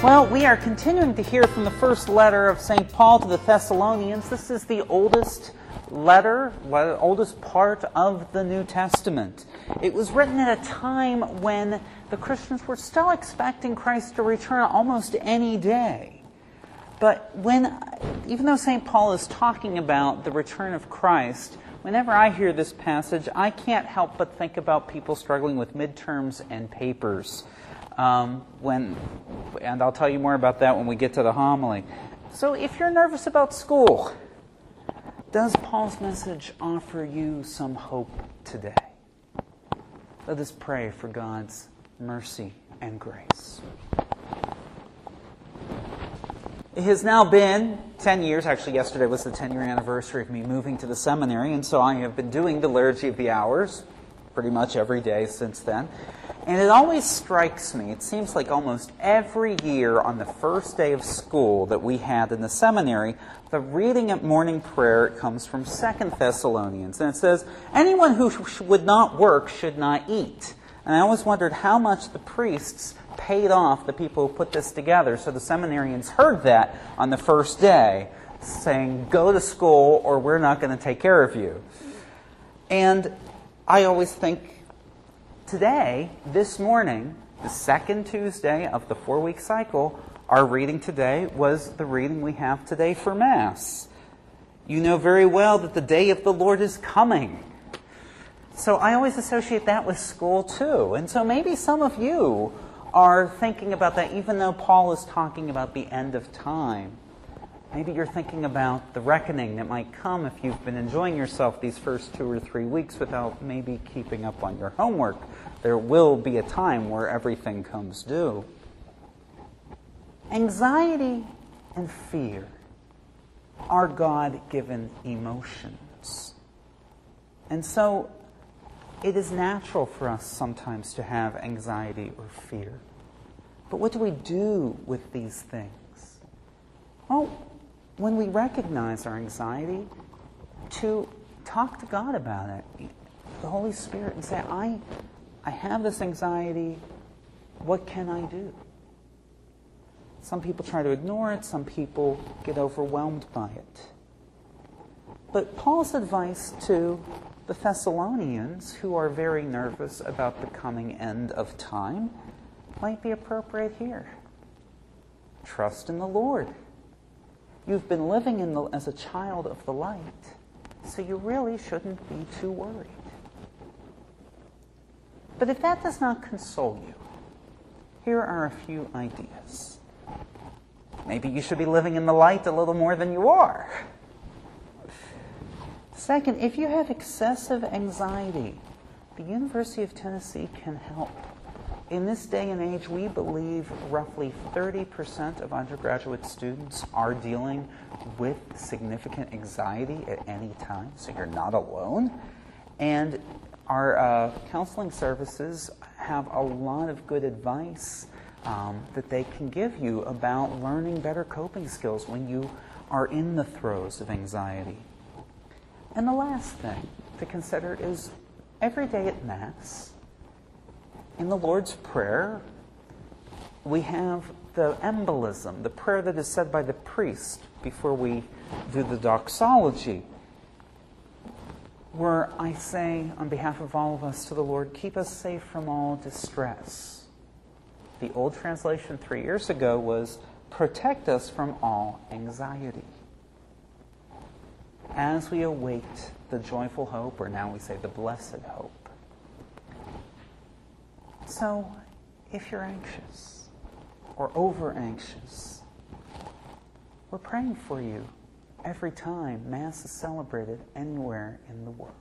Well, we are continuing to hear from the first letter of St. Paul to the Thessalonians. This is the oldest letter, oldest part of the New Testament. It was written at a time when the Christians were still expecting Christ to return almost any day. But when, even though St. Paul is talking about the return of Christ, whenever I hear this passage, I can't help but think about people struggling with midterms and papers. Um, when, and I'll tell you more about that when we get to the homily. So if you're nervous about school, does Paul's message offer you some hope today? Let us pray for God's mercy and grace. It has now been 10 years. Actually, yesterday was the 10 year anniversary of me moving to the seminary, and so I have been doing the Liturgy of the Hours pretty much every day since then. And it always strikes me, it seems like almost every year on the first day of school that we had in the seminary, the reading at morning prayer comes from Second Thessalonians. And it says, Anyone who would not work should not eat. And I always wondered how much the priests paid off the people who put this together. So the seminarians heard that on the first day, saying, Go to school or we're not going to take care of you. And I always think, Today, this morning, the second Tuesday of the four week cycle, our reading today was the reading we have today for Mass. You know very well that the day of the Lord is coming. So I always associate that with school too. And so maybe some of you are thinking about that even though Paul is talking about the end of time. Maybe you're thinking about the reckoning that might come if you've been enjoying yourself these first two or three weeks without maybe keeping up on your homework. There will be a time where everything comes due. Anxiety and fear are God given emotions. And so it is natural for us sometimes to have anxiety or fear. But what do we do with these things? Well, when we recognize our anxiety, to talk to God about it, the Holy Spirit, and say, I, I have this anxiety. What can I do? Some people try to ignore it, some people get overwhelmed by it. But Paul's advice to the Thessalonians, who are very nervous about the coming end of time, might be appropriate here. Trust in the Lord. You've been living the, as a child of the light, so you really shouldn't be too worried. But if that does not console you, here are a few ideas. Maybe you should be living in the light a little more than you are. Second, if you have excessive anxiety, the University of Tennessee can help. In this day and age, we believe roughly 30% of undergraduate students are dealing with significant anxiety at any time, so you're not alone. And our uh, counseling services have a lot of good advice um, that they can give you about learning better coping skills when you are in the throes of anxiety. And the last thing to consider is every day at Mass, in the Lord's Prayer, we have the embolism, the prayer that is said by the priest before we do the doxology, where I say on behalf of all of us to the Lord, keep us safe from all distress. The old translation three years ago was, protect us from all anxiety. As we await the joyful hope, or now we say the blessed hope, so, if you're anxious or over anxious, we're praying for you every time Mass is celebrated anywhere in the world.